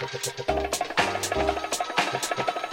Thank you.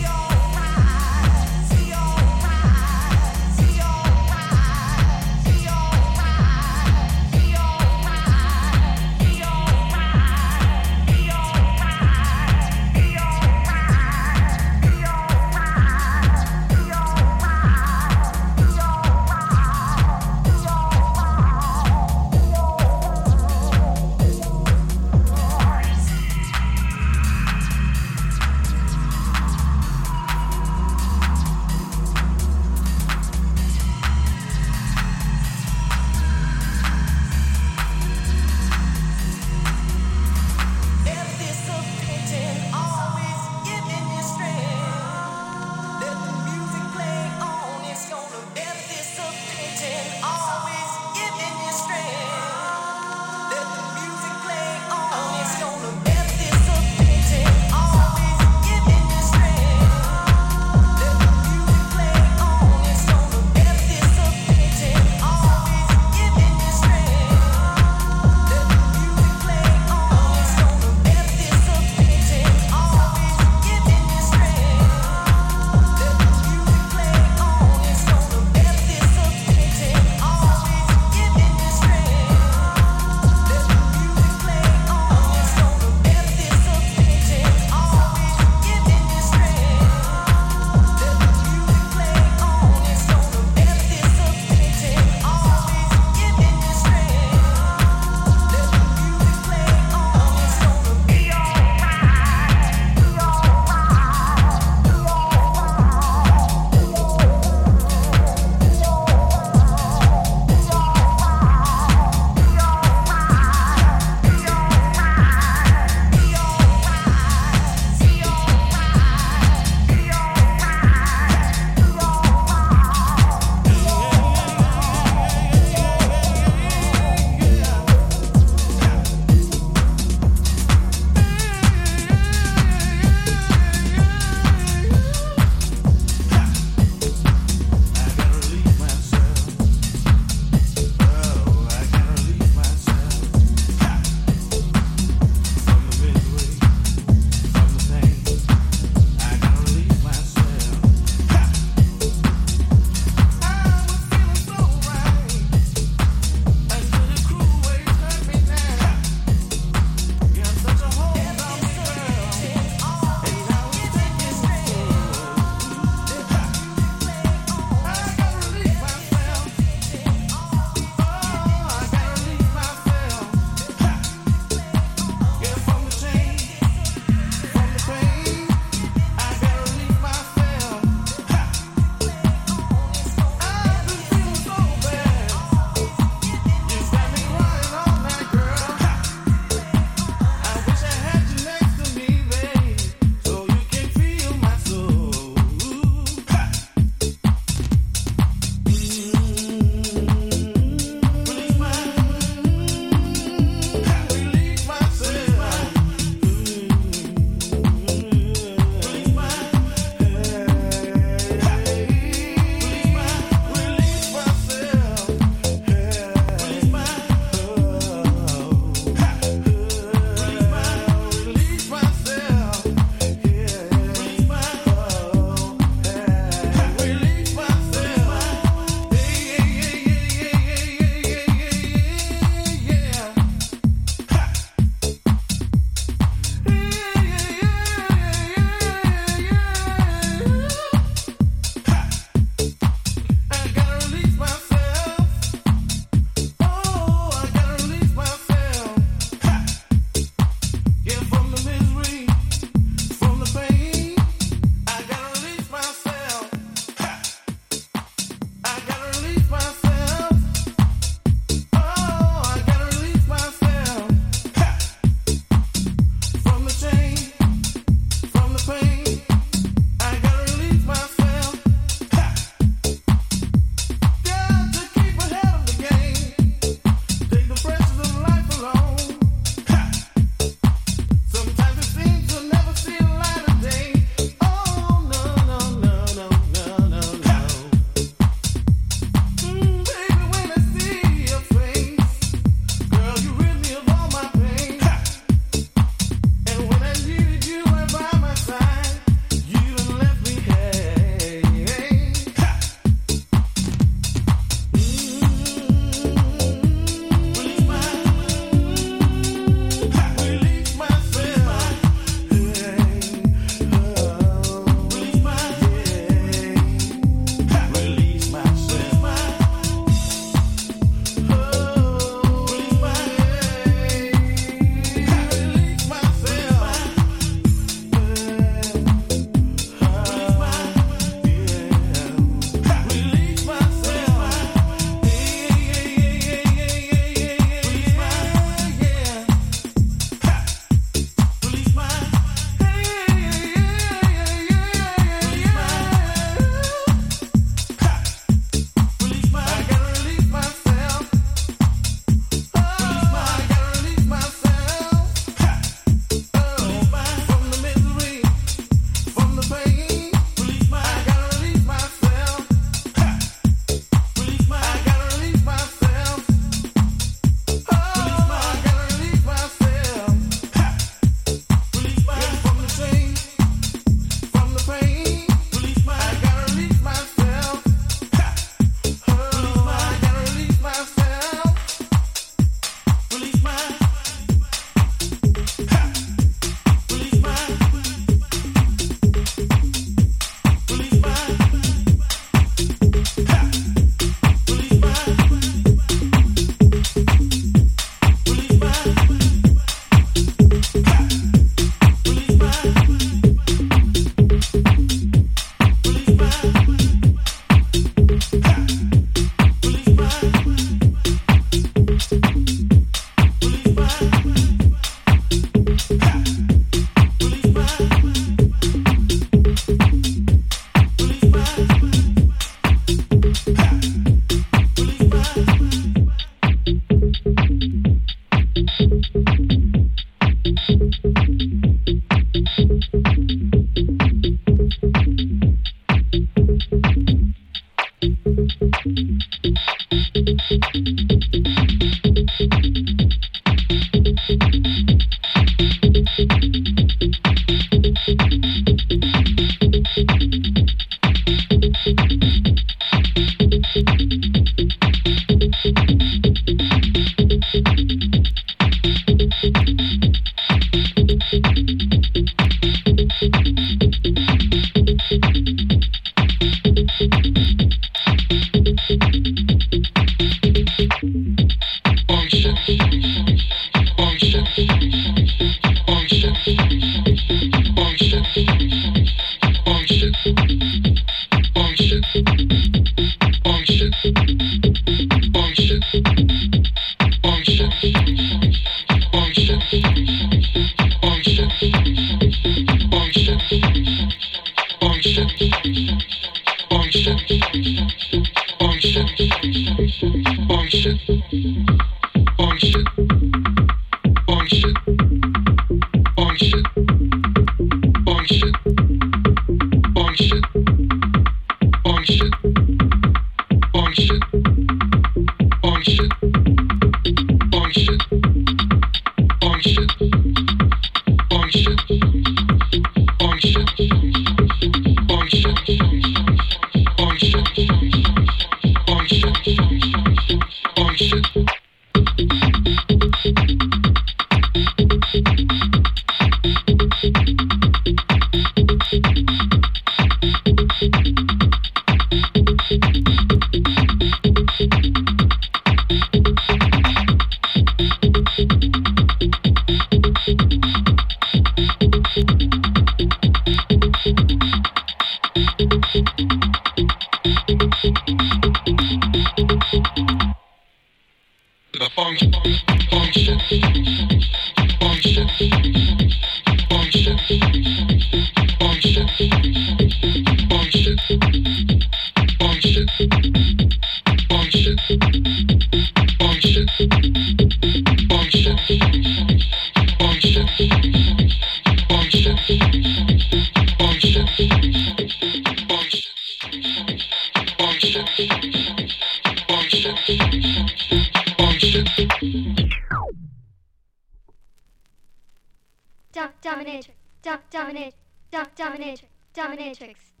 Dominatrix.